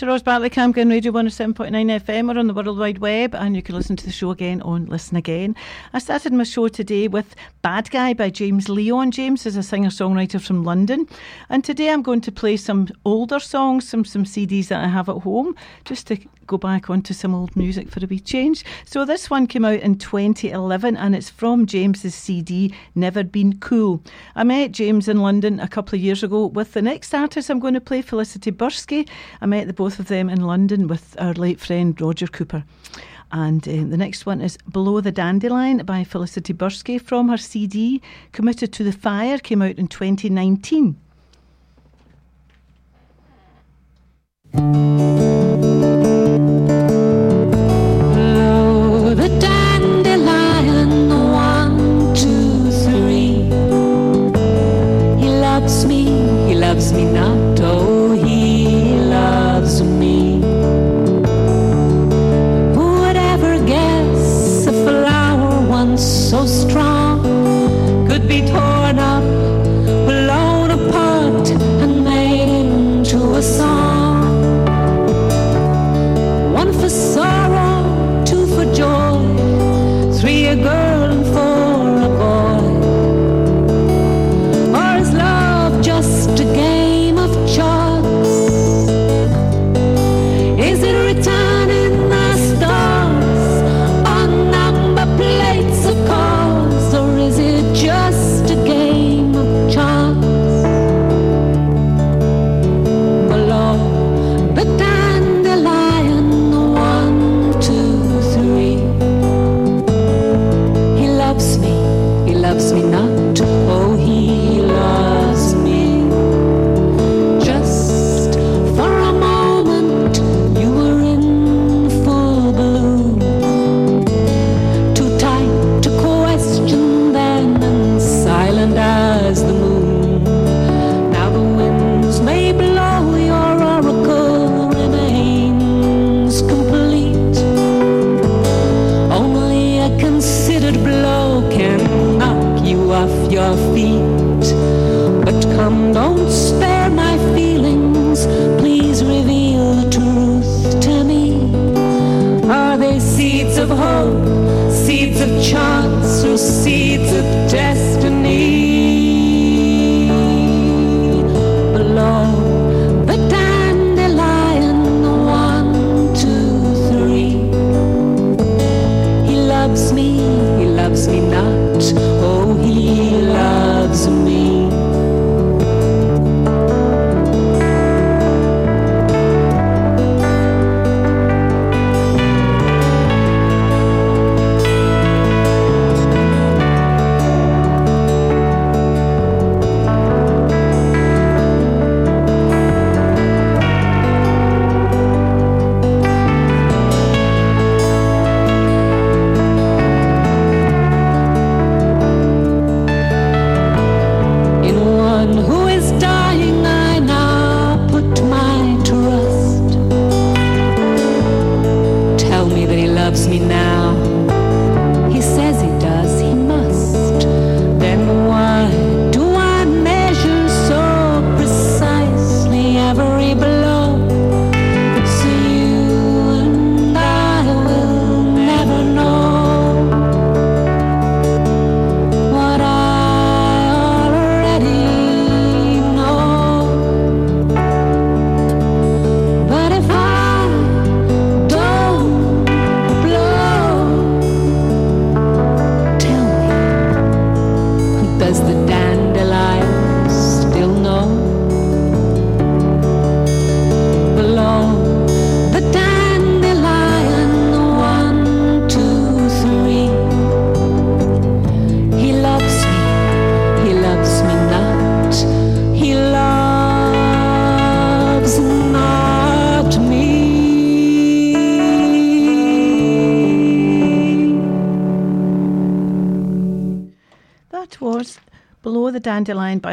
to Ros Bartley Camglen Radio 107.9 FM or on the World Wide Web, and you can listen to the show again on Listen Again. I started my show today with Bad Guy by James Leon. James is a singer songwriter from London, and today I'm going to play some older songs, from some CDs that I have at home, just to go back onto some old music for a wee change. So this one came out in 2011 and it's from James's CD, Never Been Cool. I met James in London a couple of years ago with the next artist I'm going to play, Felicity Buirski. I met the both of them in London with our late friend Roger Cooper. And uh, the next one is Below the Dandelion by Felicity Buirski from her CD, Committed to the Fire, came out in 2019.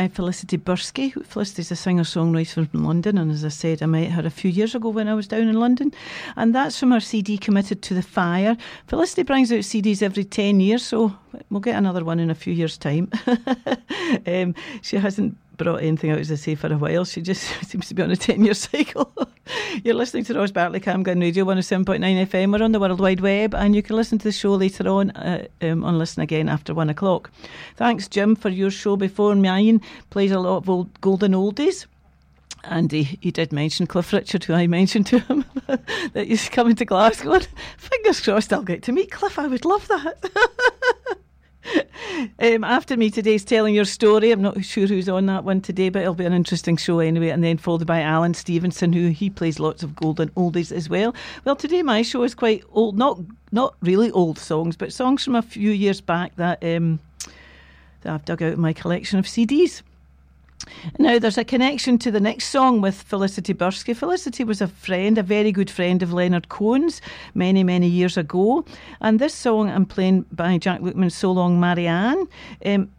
Felicity Buirski. Felicity's a singer songwriter from London, and as I said, I met her a few years ago when I was down in London. And that's from her CD Committed to the Fire. Felicity brings out CDs every 10 years, so we'll get another one in a few years' time. um, she hasn't brought anything out, as I say, for a while. She just seems to be on a 10 year cycle. You're listening to Ros Bartley Camglen Radio 107.9 FM. We're on the World Wide Web, and you can listen to the show later on uh, um, on Listen Again after one o'clock. Thanks, Jim, for your show before mine. Plays a lot of old golden oldies. And he, he did mention Cliff Richard, who I mentioned to him that he's coming to Glasgow. Fingers crossed I'll get to meet Cliff. I would love that. um, after me today's telling your story. I'm not sure who's on that one today, but it'll be an interesting show anyway. And then followed by Alan Stevenson, who he plays lots of golden oldies as well. Well, today my show is quite old, not not really old songs, but songs from a few years back that um, that I've dug out of my collection of CDs. Now, there's a connection to the next song with Felicity Buirski. Felicity was a friend, a very good friend of Leonard Cohen's many, many years ago. And this song I'm playing by Jack Lukeman, So Long Marianne. Um,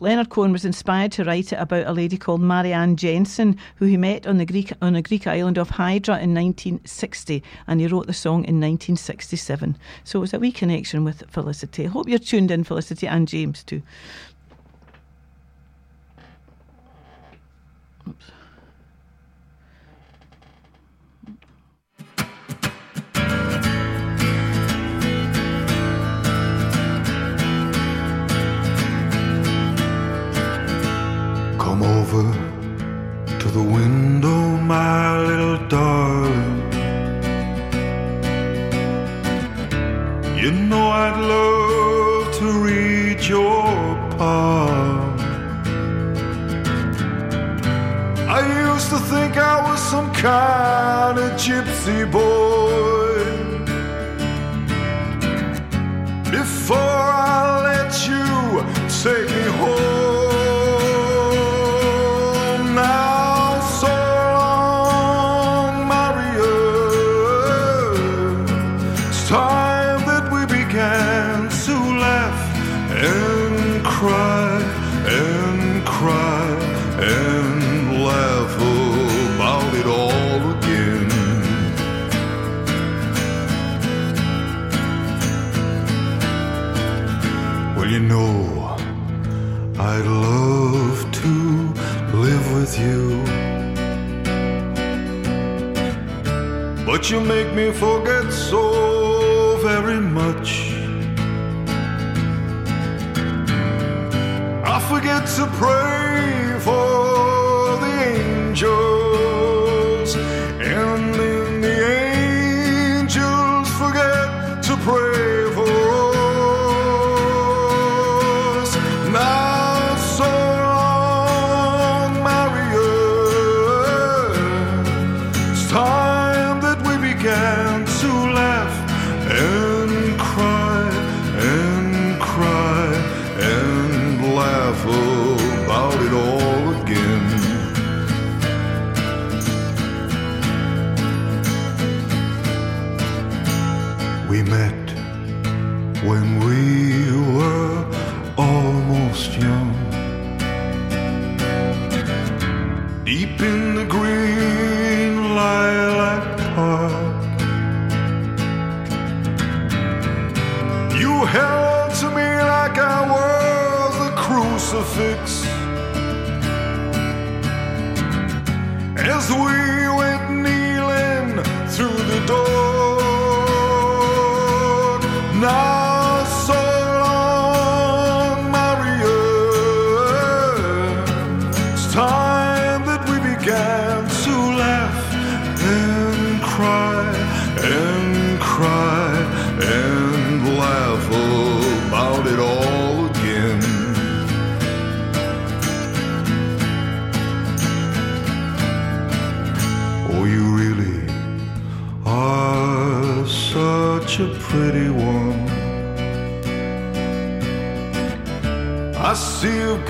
Leonard Cohen was inspired to write it about a lady called Marianne Jensen, who he met on the Greek on the Greek island of Hydra in 1960, and he wrote the song in 1967. So it was a wee connection with Felicity. I hope you're tuned in, Felicity and James too. Come over to the window, my little darling. You know I'd love to read your palm. Used to think I was some kind of gypsy boy. Before I let you take me home. Now, so long, Maria. It's time that we began to laugh and cry and you make me forget so very much. I forget to pray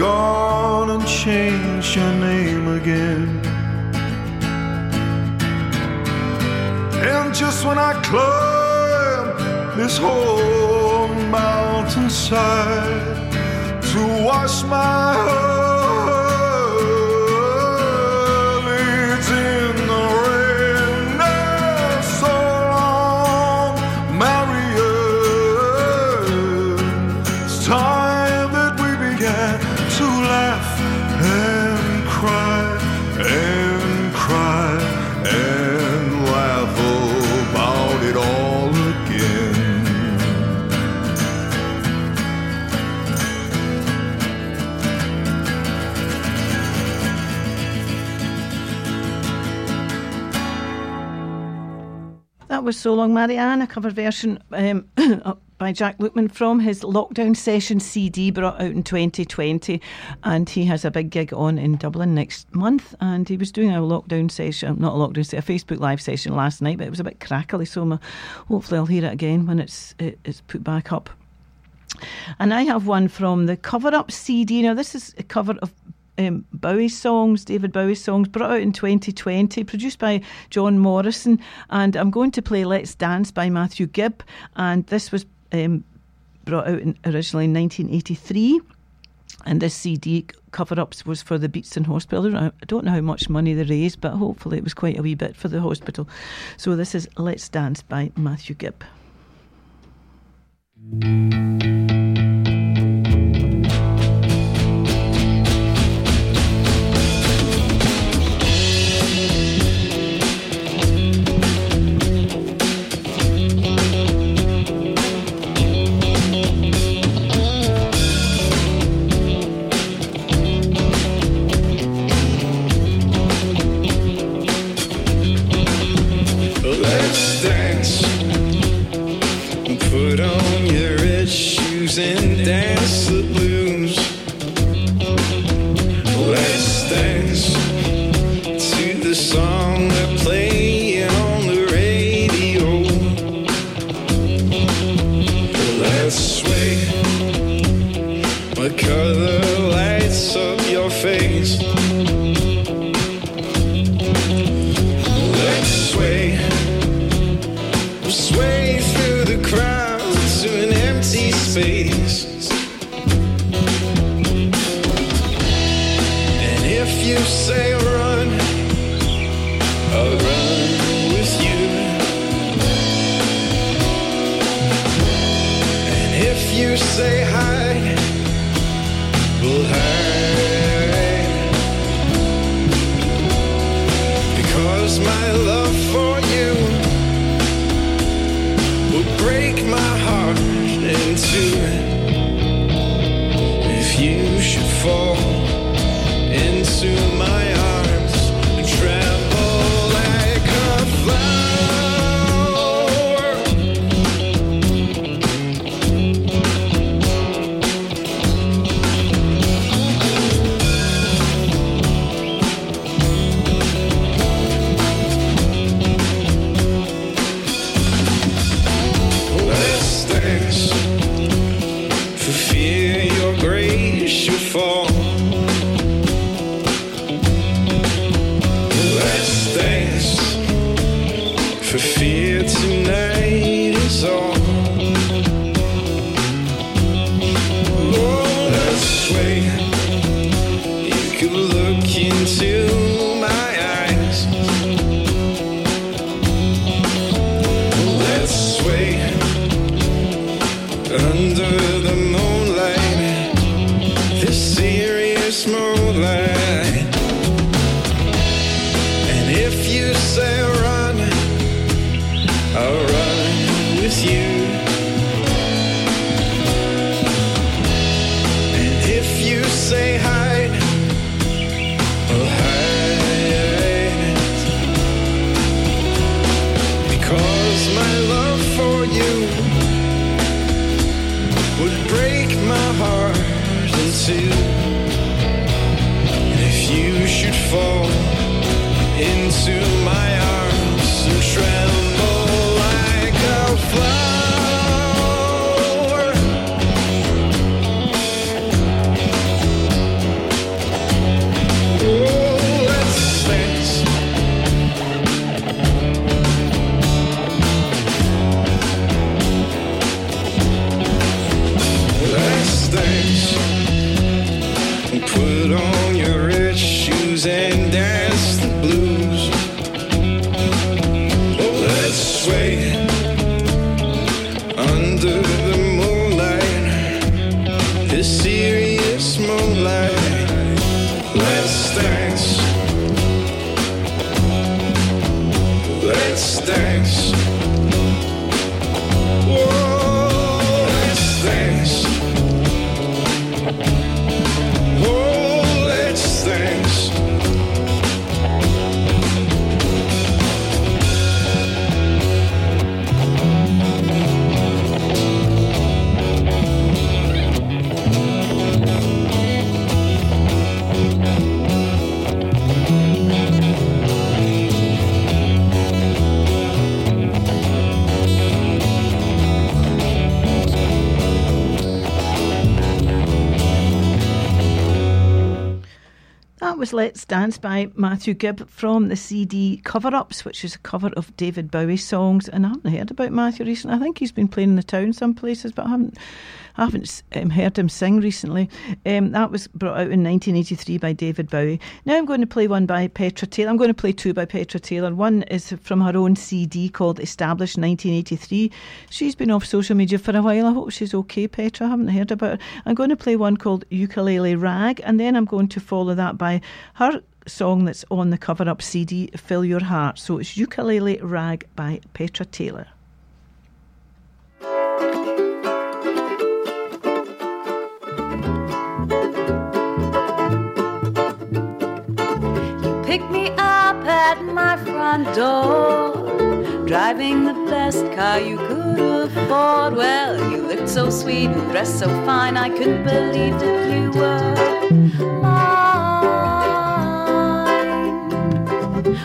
gone and changed your name again. And just when I climb this whole mountainside to wash my eyelids was So Long Marianne, a cover version um, by Jack Lukeman from his Lockdown Session CD brought out in 2020. And he has a big gig on in Dublin next month. And he was doing a lockdown session, not a lockdown session, a Facebook Live session last night, but it was a bit crackly. So hopefully I'll hear it again when it's, it, it's put back up. And I have one from the Cover Up CD. Now, this is a cover of um, Bowie songs, David Bowie songs, brought out in 2020, produced by John Morrison. And I'm going to play Let's Dance by Matthew Gibb. And this was um, brought out in, originally in 1983. And this CD cover ups was for the Beatson Hospital. I don't, know, I don't know how much money they raised, but hopefully it was quite a wee bit for the hospital. So this is Let's Dance by Matthew Gibb. Dance by Matthew Gibb from the CD Cover Ups, which is a cover of David Bowie songs. And I haven't heard about Matthew recently. I think he's been playing in the town some places, but I haven't. I haven't um, heard him sing recently. Um, that was brought out in 1983 by David Bowie. Now I'm going to play one by Petra Taylor. I'm going to play two by Petra Taylor. One is from her own CD called Established 1983. She's been off social media for a while. I hope she's okay, Petra. I haven't heard about her. I'm going to play one called Ukulele Rag, and then I'm going to follow that by her song that's on the cover up CD, Fill Your Heart. So it's Ukulele Rag by Petra Taylor. Up at my front door, driving the best car you could afford. Well, you looked so sweet and dressed so fine, I couldn't believe that you were mine.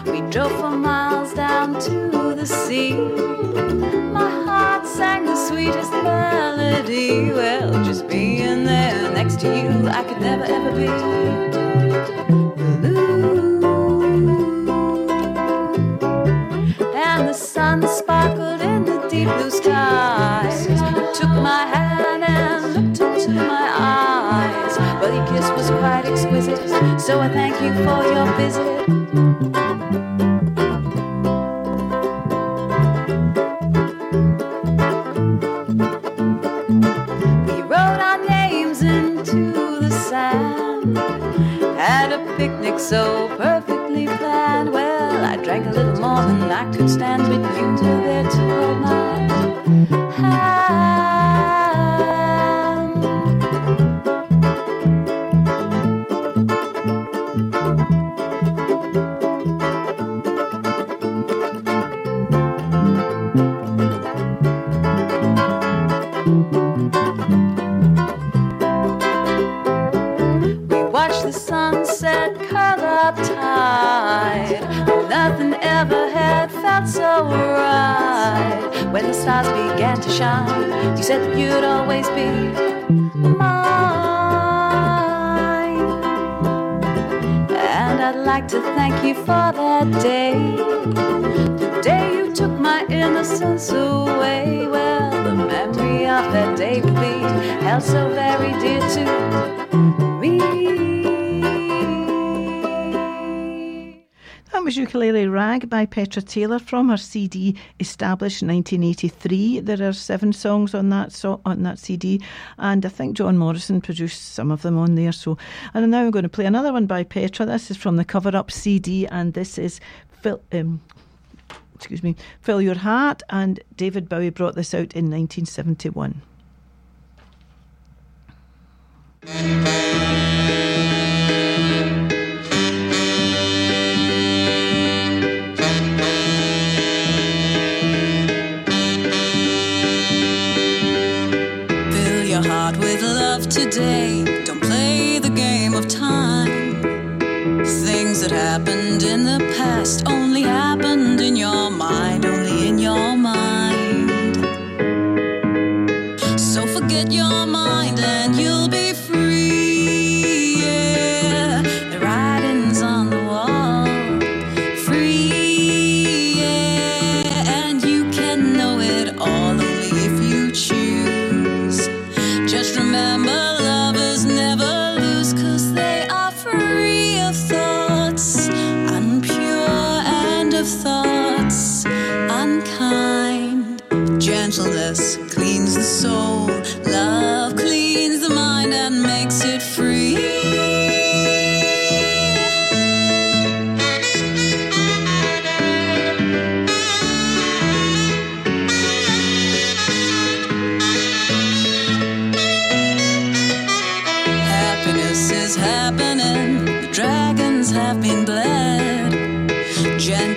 We drove for miles down to the sea. My heart sang the sweetest melody. Well, just being there next to you, I could never ever be. Was quite exquisite, so I thank you for your visit. We wrote our names into the sand. Had a picnic so perfectly planned. Well, I drank a little more than I could stand, but you were there to hold my so very dear to me. That was Ukulele Rag by Petra Taylor from her CD Established 1983. There are seven songs on that so- on that CD, and I think John Morrison produced some of them on there. So, and now I'm going to play another one by Petra. This is from the Cover Up CD, and this is Phil. Um, excuse me, Fill Your Heart, and David Bowie brought this out in 1971. Fill your heart with love today. Don't play the game of time. Things that happened in the past only happened in your mind, only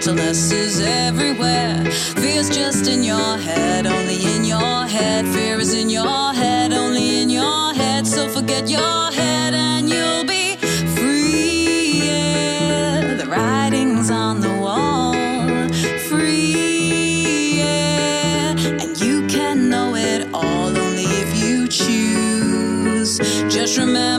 Gentleness is everywhere, fear's just in your head, only in your head. Fear is in your head, only in your head. So forget your head and you'll be free. Yeah, the writing's on the wall. Free, yeah, and you can know it all only if you choose. Just remember,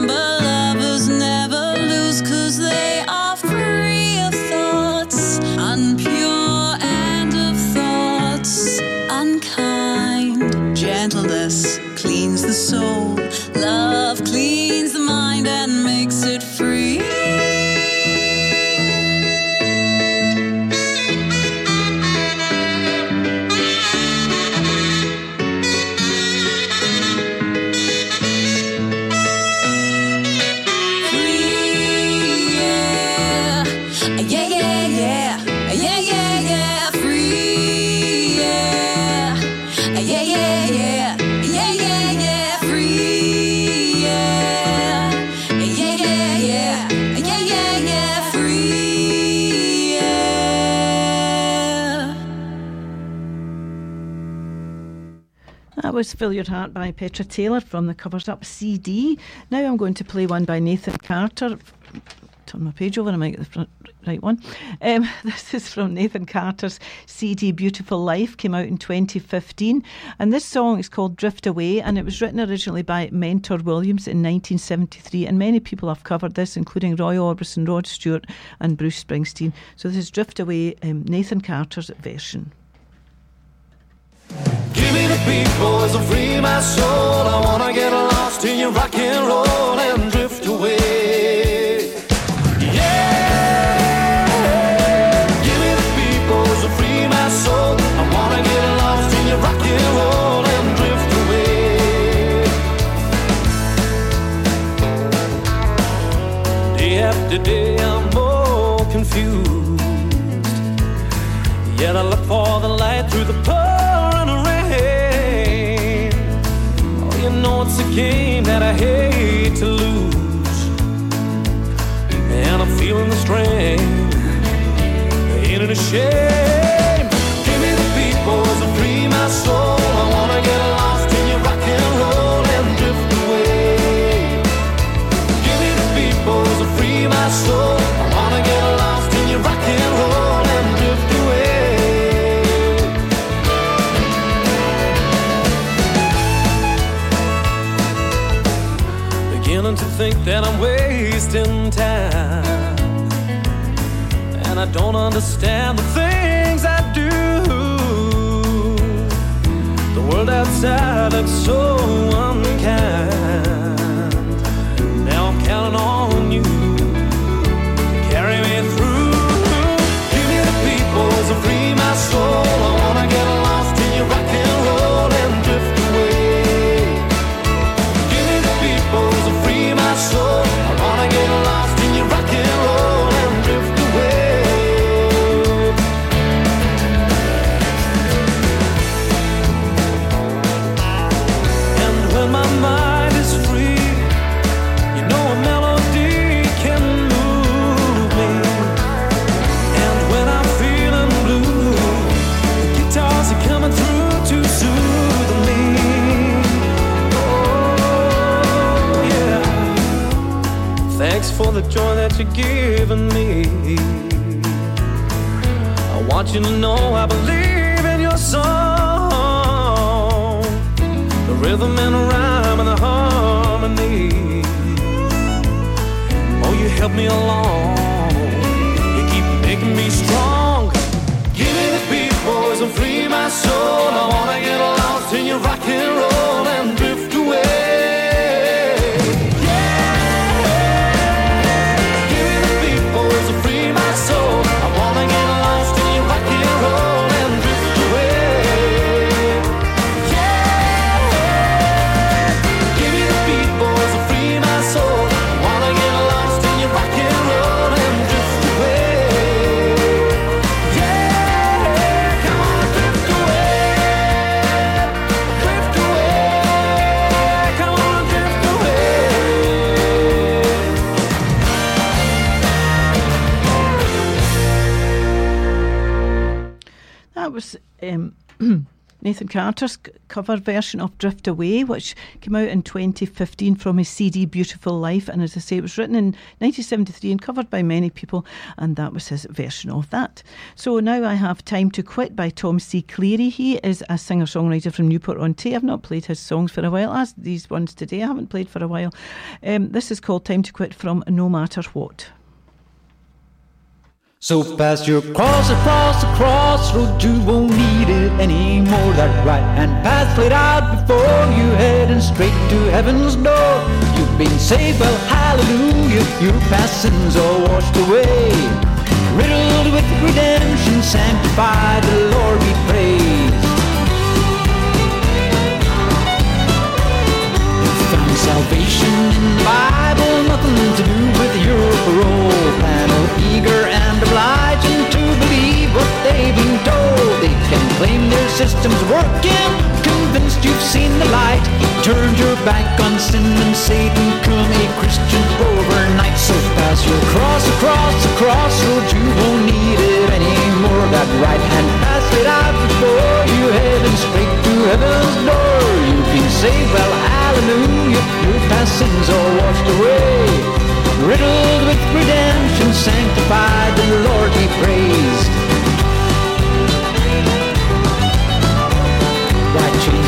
was Fill Your Heart by Petra Taylor from the Covers Up CD. Now I'm going to play one by Nathan Carter. Turn my page over I might get the front, right one. Um, this is from Nathan Carter's CD Beautiful Life, came out in 2015. And this song is called Drift Away and it was written originally by Mentor Williams in 1973. And many people have covered this, including Roy Orbison, Rod Stewart, and Bruce Springsteen. So this is Drift Away, um, Nathan Carter's version. Give me the beat, boys, and free my soul. I wanna Ain't don't understand the things I do. The world outside that you're giving me. I want you to know I believe in your song. The rhythm and the rhyme and the harmony. Oh, you help me along. You keep making me strong. Give me the beat, boys, and free my soul. I wanna get lost in your um, Nathan Carter's cover version of Drift Away, which came out in 2015 from his CD Beautiful Life. And as I say, it was written in 1973 and covered by many people, and that was his version of that. So now I have Time to Quit by Tom C. Cleary. He is a singer songwriter from Newport on Tay. I've not played his songs for a while, as these ones today I haven't played for a while. Um, this is called Time to Quit from No Matter What. So fast you cross across the crossroad, you won't need it anymore. That right hand path laid out before you, heading straight to heaven's door. You've been saved, well, hallelujah. Your past sins are washed away. Riddled with redemption, sanctified, the Lord be praised. Found salvation in the Bible, nothing to do with your parole panel. Eager told. They can claim their system's working, convinced you've seen the light. Turned your back on sin and Satan, come a Christian overnight. So pass your cross across the crossroads, you won't need it anymore. That right hand pass it out before you, heading straight to heaven's door. You've been saved, well, hallelujah. Your past sins are washed away. Riddled with redemption, sanctified, the Lord be praised.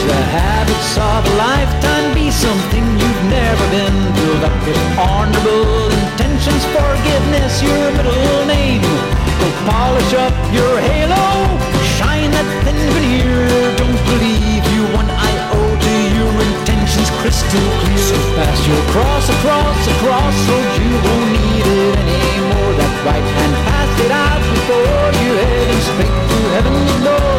The habits of a lifetime? Be something you've never been. Build up with honorable intentions, forgiveness, your middle name. Go polish up your halo, shine that thin veneer. Don't believe you one iota to your intentions crystal clear. So pass your cross across the crossroads, you won't need it anymore. That right hand pass it out before you heading straight to heaven's door.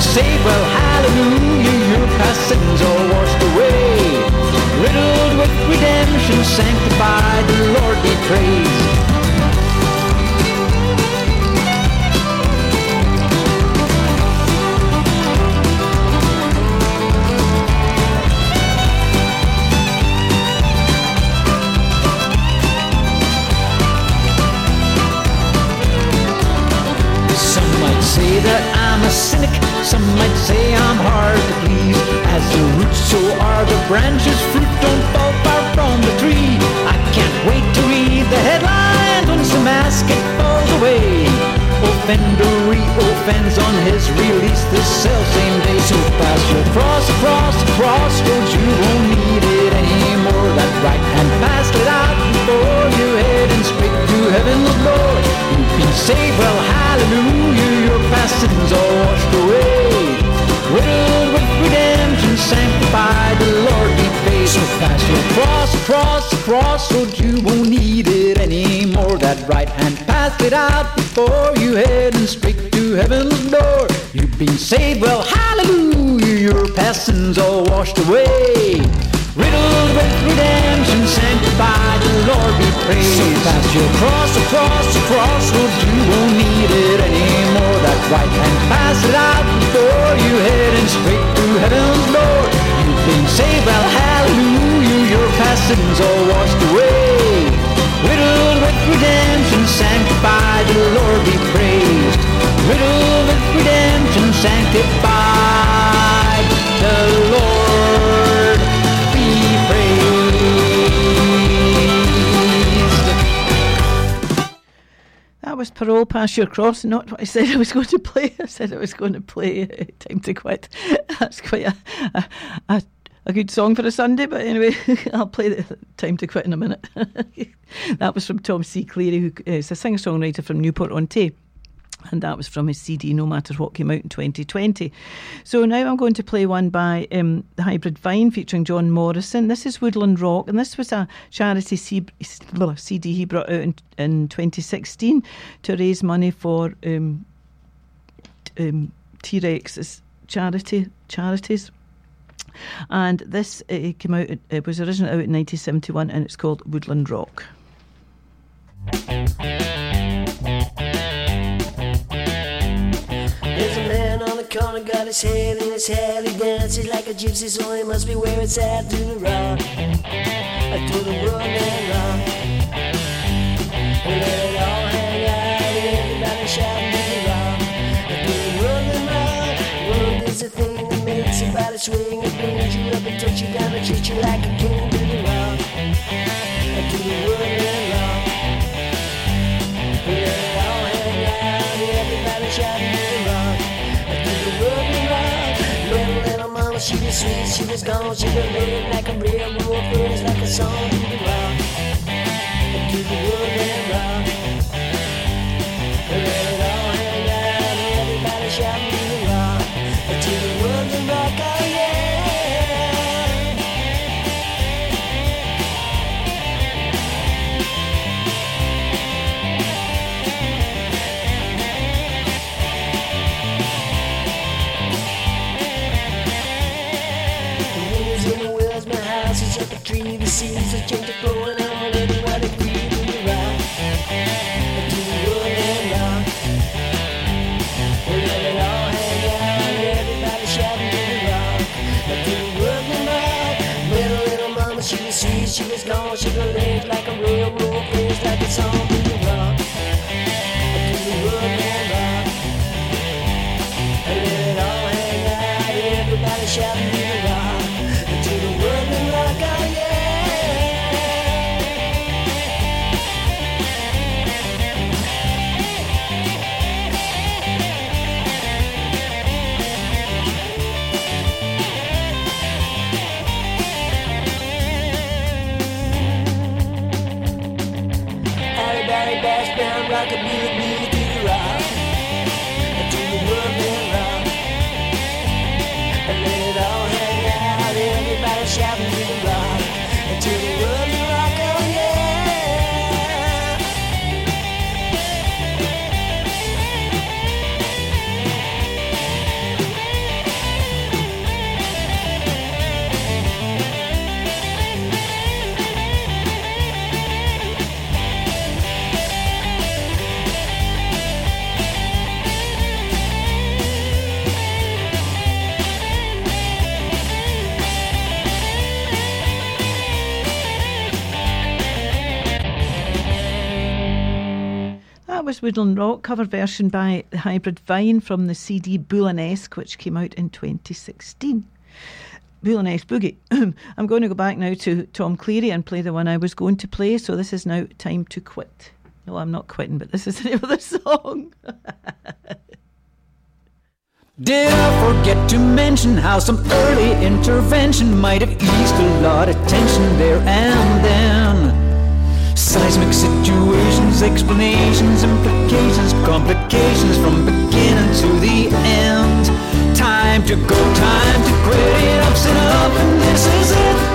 You've well, hallelujah. Your past sins are washed away. Riddled with redemption, sanctified, the Lord be praised. Say that I'm a cynic, some might say I'm hard to please. As the roots, so are the branches, fruit don't fall far from the tree. I can't wait to read the headlines when the masket falls away. Offender re-offends on his release this self same day. So pass your cross across crossroads, you won't need it anymore. That right hand pass it out before you heading straight to heaven's Lord. You've been saved, well, hallelujah. Sins are washed away. Riddled with redemption, sanctified, the Lord be praised. So pass your cross across the crossroads, you won't need it anymore. That right hand path it out before you heading straight to heaven's door. You've been saved, well, hallelujah. Your past sins all washed away. Riddled with redemption, sanctified, the Lord be praised. So pass your cross across the crossroads, you won't need it anymore. That right hand pass it out before you heading straight to heaven's door. You've been saved, well, hallelujah. Your past sins all washed away. Riddled with redemption, sanctified, the Lord be praised. Riddled with redemption, sanctified, the Lord Parole Pass Your Cross, not what I said I was going to play. I said I was going to play uh, Time to Quit. That's quite a, a, a, good song for a Sunday, but anyway, I'll play the Time to Quit in a minute. that was from Tom C. Cleary, who is a singer songwriter from Newport on Tay. And that was from his CD, No Matter What, came out in 2020. So now I'm going to play one by um, The Hybrid Vine featuring John Morrison. This is Woodland Rock, and this was a charity CD he brought out in, in 2016 to raise money for um, um, T Rex's charity charities. And this uh, came out, it was originally out in 1971, and it's called Woodland Rock. His head in his head. He dances like a gypsy, so he must be where it's at. To the rock, uh, to the woodland rock. And let it all hang out, and everybody shout to the rock. Uh, to the woodland rock, world is the thing that makes your body swing. It brings you up and takes you down and treats you like a king. To the rock, uh, to the rock. And let it mama, she was sweet, she was gone, she was living like a real wolf, like a song the rock. To the woodland rock. Woodland Rock cover version by the Hybrid Vine from the CD Bolanesque, which came out in 2016. Bolanesque Boogie. I'm going to go back now to Tom Cleary and play the one I was going to play, so this is now time to quit. No, I'm not quitting, but this is the name of the song. Did I forget to mention how some early intervention might have eased a lot of tension there and then? Seismic situations, explanations, implications, complications from beginning to the end. Time to go, time to quit it, up, and up, and this is it.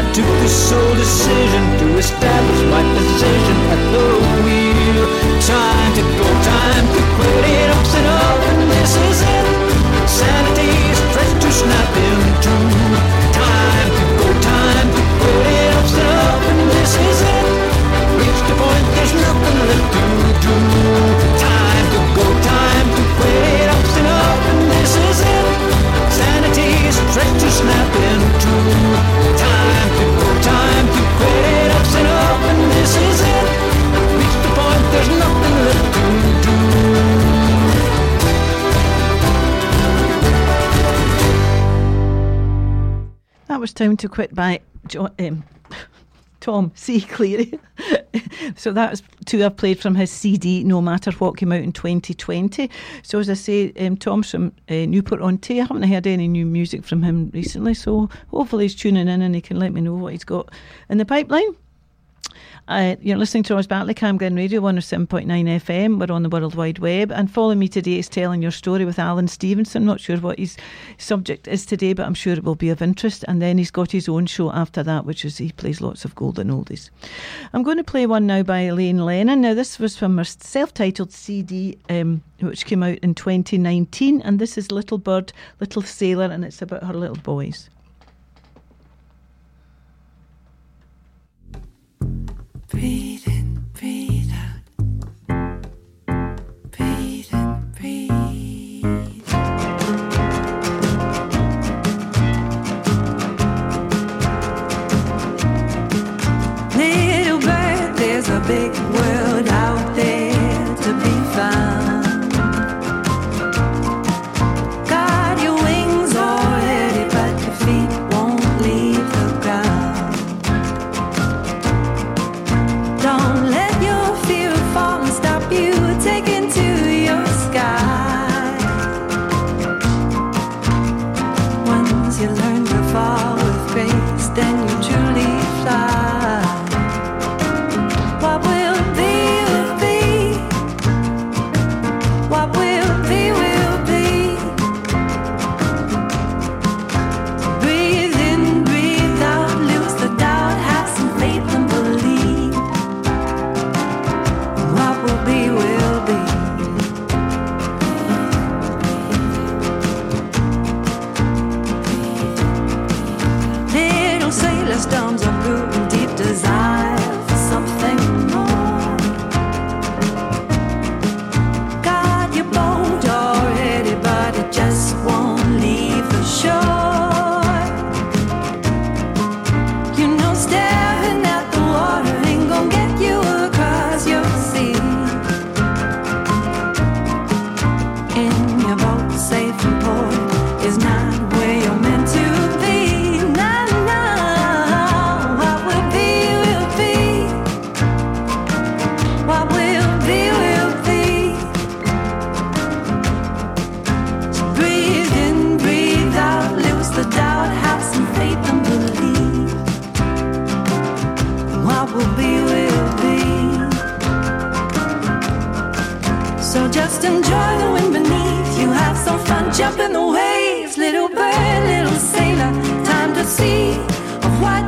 I took the sole decision to establish my position at the wheel. Time to go, time to quit it. I'm set up and this is it. Sanity is pressed to snap in two. Time to go, time to quit it. I'm set up and this is it. Reached the point, there's nothing left to do. That was Time to Quit by John, um, Tom C. Cleary. so that's two I've played from his CD, No Matter What, came out in 2020. So as I say, um, Tom's from uh, Newport on Tay. I haven't heard any new music from him recently, so hopefully he's tuning in and he can let me know what he's got in the pipeline. Uh, you're listening to Ros Cam Camglen Radio 107.9 FM. We're on the World Wide Web. And Follow Me Today is telling your story with Alan Stevenson. Not sure what his subject is today, but I'm sure it will be of interest. And then he's got his own show after that, which is he plays lots of golden oldies. I'm going to play one now by Elaine Lennon. Now, this was from her self titled CD, um, which came out in 2019. And this is Little Bird, Little Sailor, and it's about her little boys. Breathe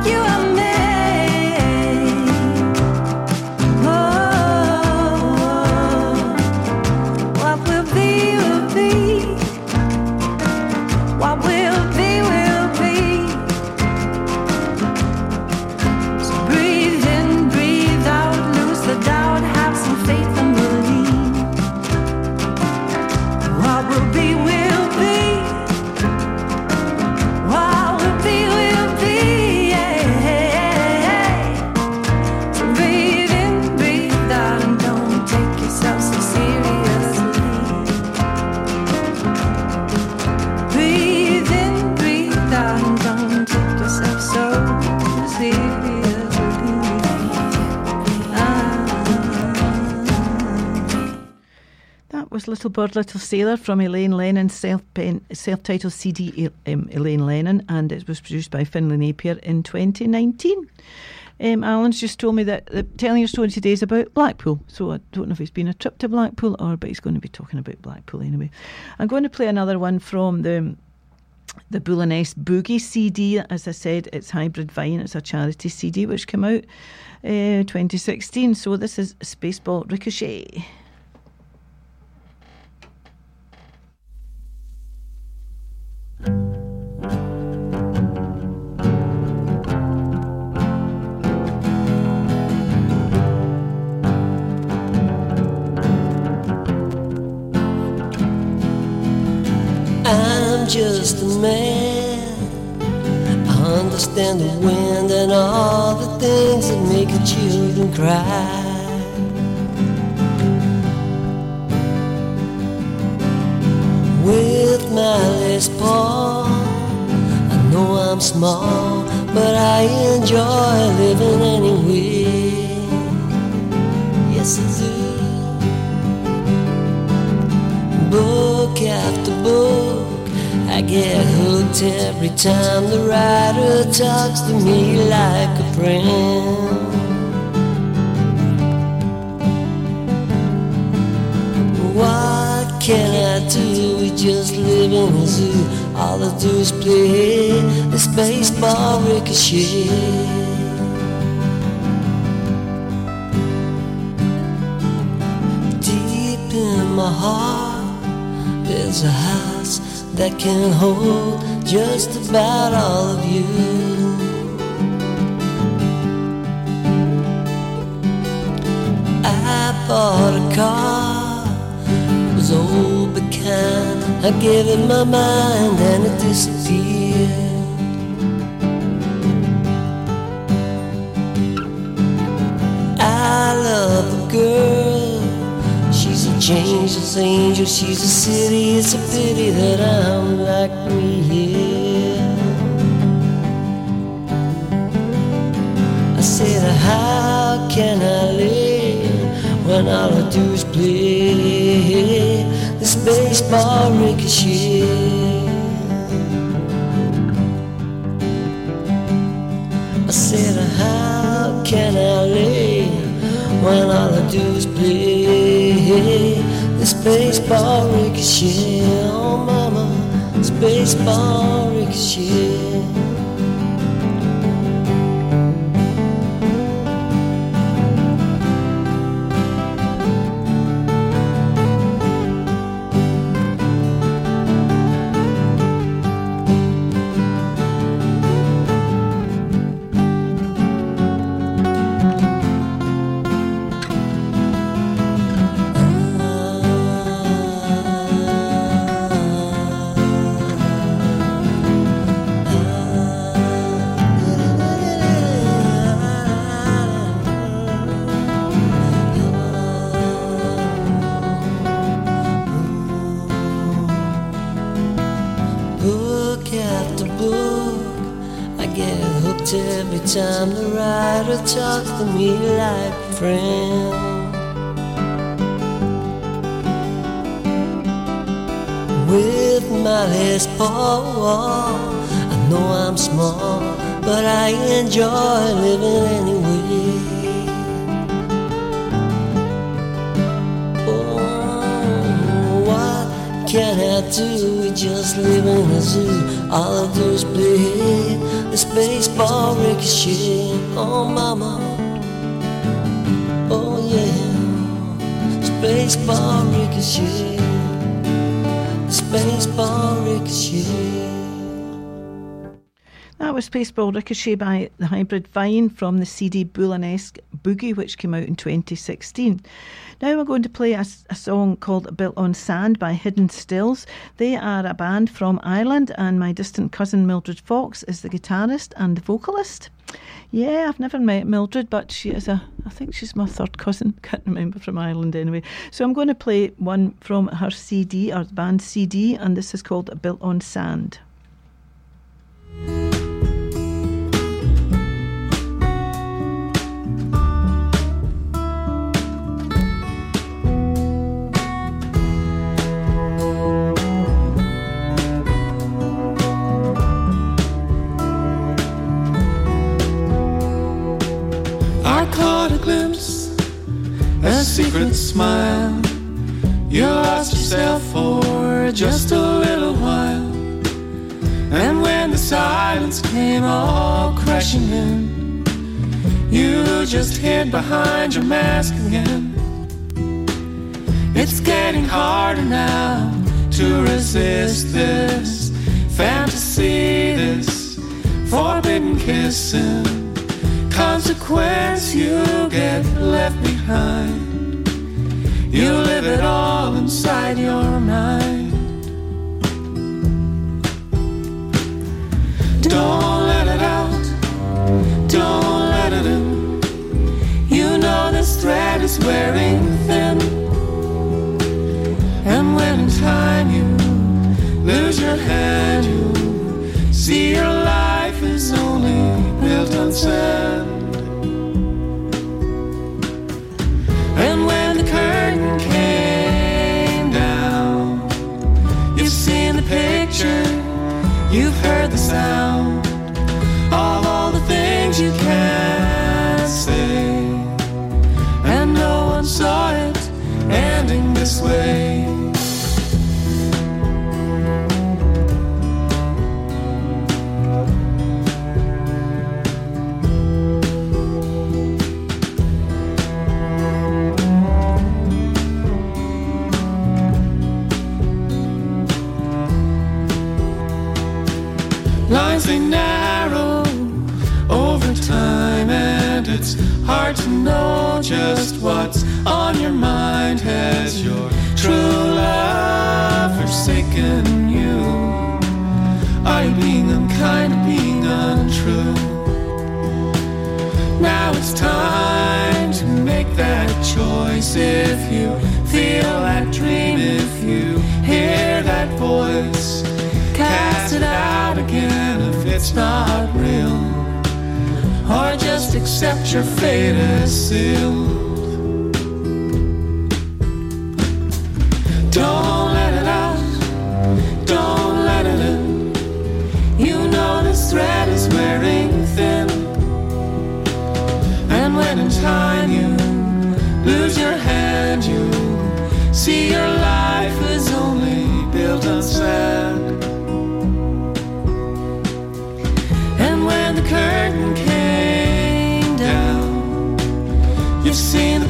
you are was Little Bird, Little Sailor from Elaine Lennon's self self-titled CD, um, Elaine Lennon, and it was produced by Finlay Napier in 2019. Um, Alan's just told me that uh, telling your story today is about Blackpool, so I don't know if it's been a trip to Blackpool or, but he's going to be talking about Blackpool anyway. I'm going to play another one from the the Bull Boogie CD. As I said, it's Hybrid Vine. It's a charity CD which came out uh, 2016. So this is Spaceball Ricochet. I'm just a man. I understand the wind and all the things that make the children cry. With my Les Paul, I'm small, but I enjoy living anyway. Yes, I do. Book after book, I get hooked every time the writer talks to me like a friend. What can I do? We just live in a zoo. All I do is play this spaceball ricochet. Deep in my heart, there's a house that can hold just about all of you. I bought a car, it was old I gave it my mind and it disappeared. I love a girl, she's a changeless angel, she's a city. It's a pity that I'm like me here. I said, How can I live when all I do is play spaceball ricochet? I said, How can I live when all I do is play this spaceball ricochet? Oh, mama, this spaceball ricochet. Writer talks to me like a friend. With my Les Paul, I know I'm small, but I enjoy living anyway. Oh, what can I do? Just live in a zoo. All I do is this spaceball ricochet. Oh, mama. Oh, yeah. This spaceball ricochet. This spaceball ricochet. That was Spaceball Ricochet by the Hybrid Vine from the CD Bolanesque Boogie, which came out in 2016. Now we're going to play a song called Built on Sand by Hidden Stills. They are a band from Ireland, and my distant cousin Mildred Fox is the guitarist and the vocalist. Yeah, I've never met Mildred, but she is a, I think she's my third cousin. Can't remember from Ireland anyway. So I'm going to play one from her CD, or the band CD, and this is called Built on Sand. Secret smile. You lost yourself for just a little while. And when the silence came all crashing in, you just hid behind your mask again. It's getting harder now to resist this fantasy, this forbidden kissing consequence you get left behind. You live it all inside your mind. Don't let it out, don't let it in. You know this thread is wearing thin. And when in time you lose your head, you see your life is only built on sand. You've heard the sound of all the things you can't say. And no one saw it ending this way. Just what's on your mind. Has your true love forsaken you? Are you being unkind being untrue? Now it's time to make that choice. If you feel that dream, if you hear that voice, cast it out again if it's not real. Or just accept your fate as sealed.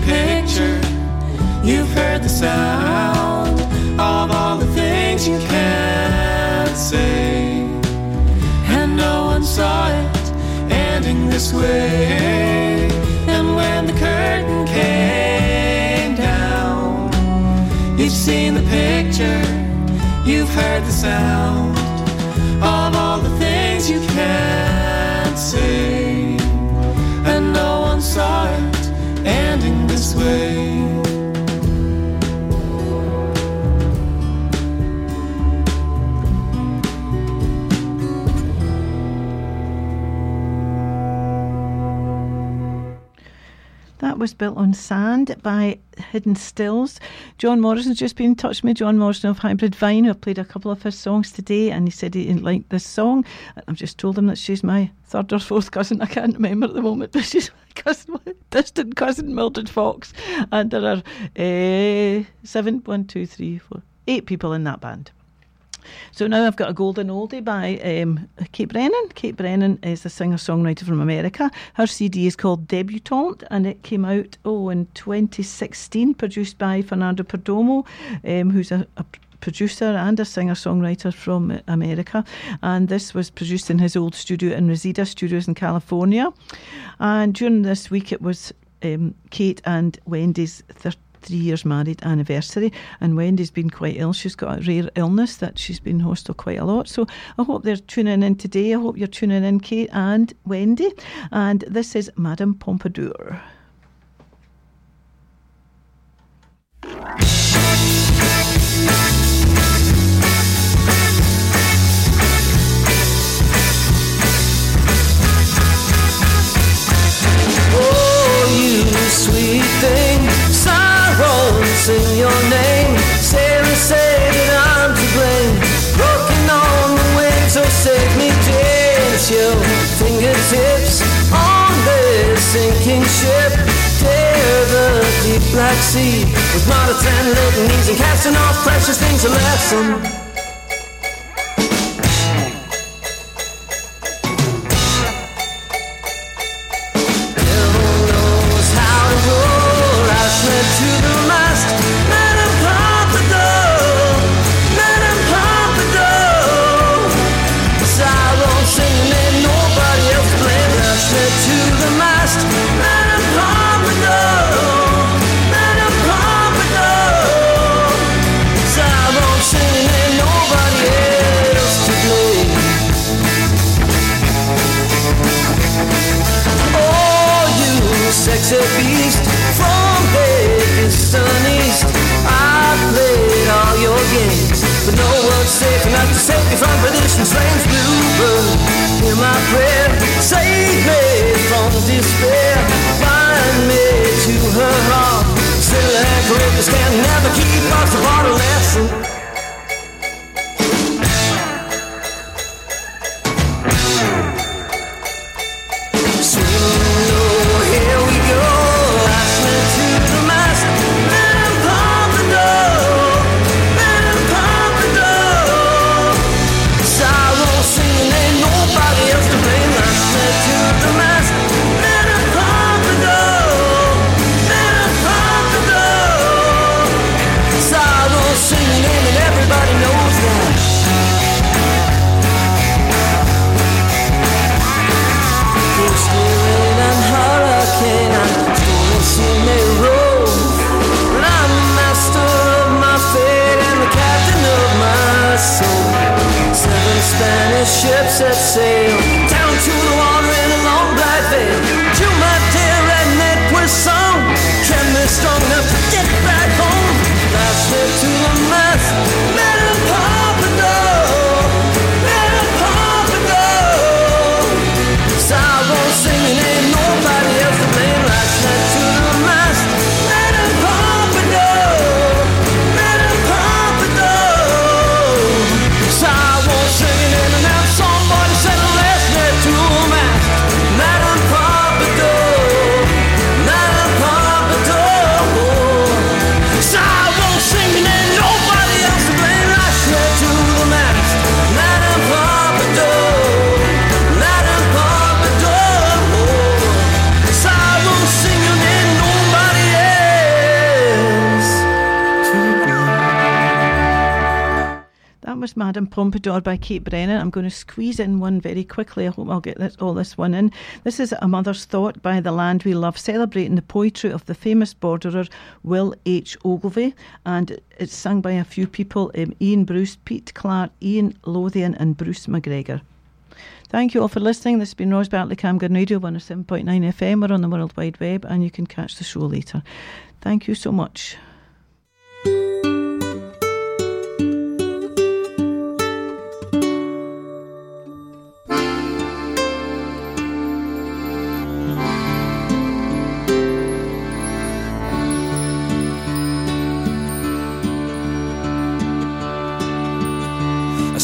Picture, you've heard the sound of all the things you can't say. And no one saw it ending this way. And when the curtain came down, you've seen the picture, you've heard the sound That was built on sand by Hidden Stills. John Morrison's just been in touch with me. John Morrison of Hybrid Vine. I've played a couple of his songs today, and he said he didn't like this song. I've just told him that she's my third or fourth cousin. I can't remember at the moment, but she's my cousin, distant cousin, Mildred Fox. And there are uh, seven, one, two, three, four, eight people in that band. So now I've got a golden oldie by um, Kate Brennan. Kate Brennan is a singer songwriter from America. Her CD is called Debutante and it came out oh in 2016, produced by Fernando Perdomo, um, who's a, a producer and a singer songwriter from America. And this was produced in his old studio in Reseda Studios in California. And during this week, it was um, Kate and Wendy's 30 three years married anniversary and Wendy's been quite ill. She's got a rare illness that she's been hospital quite a lot. So I hope they're tuning in today. I hope you're tuning in, Kate and Wendy. And this is Madame Pompadour. Oh, sweet thing, sorrow, sing your name. Sarah say that I'm to blame. Broken on the wings, so save me, dance your fingertips on this sinking ship. Dare the deep black sea with and litanies and casting off precious things a lesson. Me from. Bluebird, hear my prayer, save me from despair. Bind me to her heart. Still courageous can never keep us apart. A Was Madame Pompadour by Kate Brennan. I'm going to squeeze in one very quickly. I hope I'll get this, all this one in. This is A Mother's Thought by The Land We Love, celebrating the poetry of the famous borderer Will H. Ogilvy. And it's sung by a few people um, Ian Bruce, Pete Clark, Ian Lothian, and Bruce McGregor. Thank you all for listening. This has been Ros Bartley Camglen Radio 107.9 FM. We're on the World Wide Web, and you can catch the show later. Thank you so much.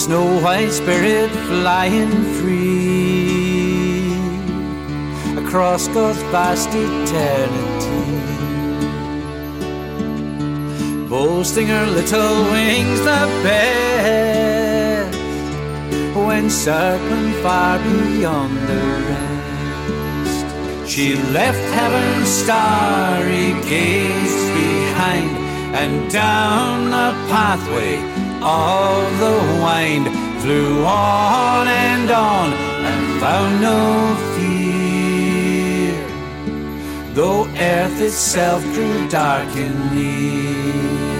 Snow white spirit flying free across God's vast eternity, boasting her little wings the best when circling far beyond the rest. She left heaven's starry gates behind and down the pathway of the wind flew on and on and found no fear, though earth itself grew dark and near.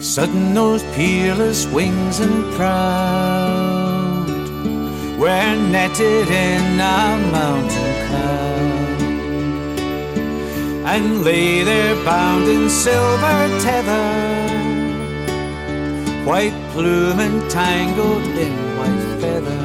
Sudden those peerless wings and proud were netted in a mountain cloud and lay there bound in silver tether, white plume entangled in white feather.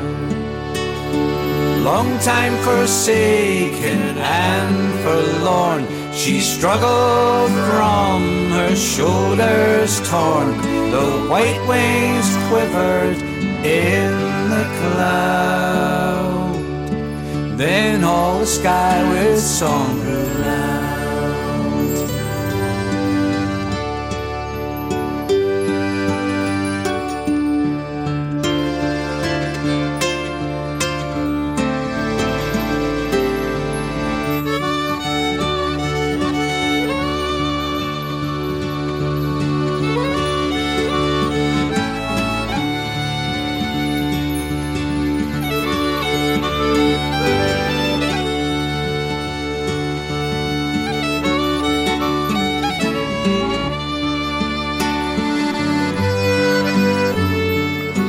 Long time forsaken and forlorn, she struggled from her shoulders torn. The white wings quivered in the cloud. Then all the sky with song grew loud.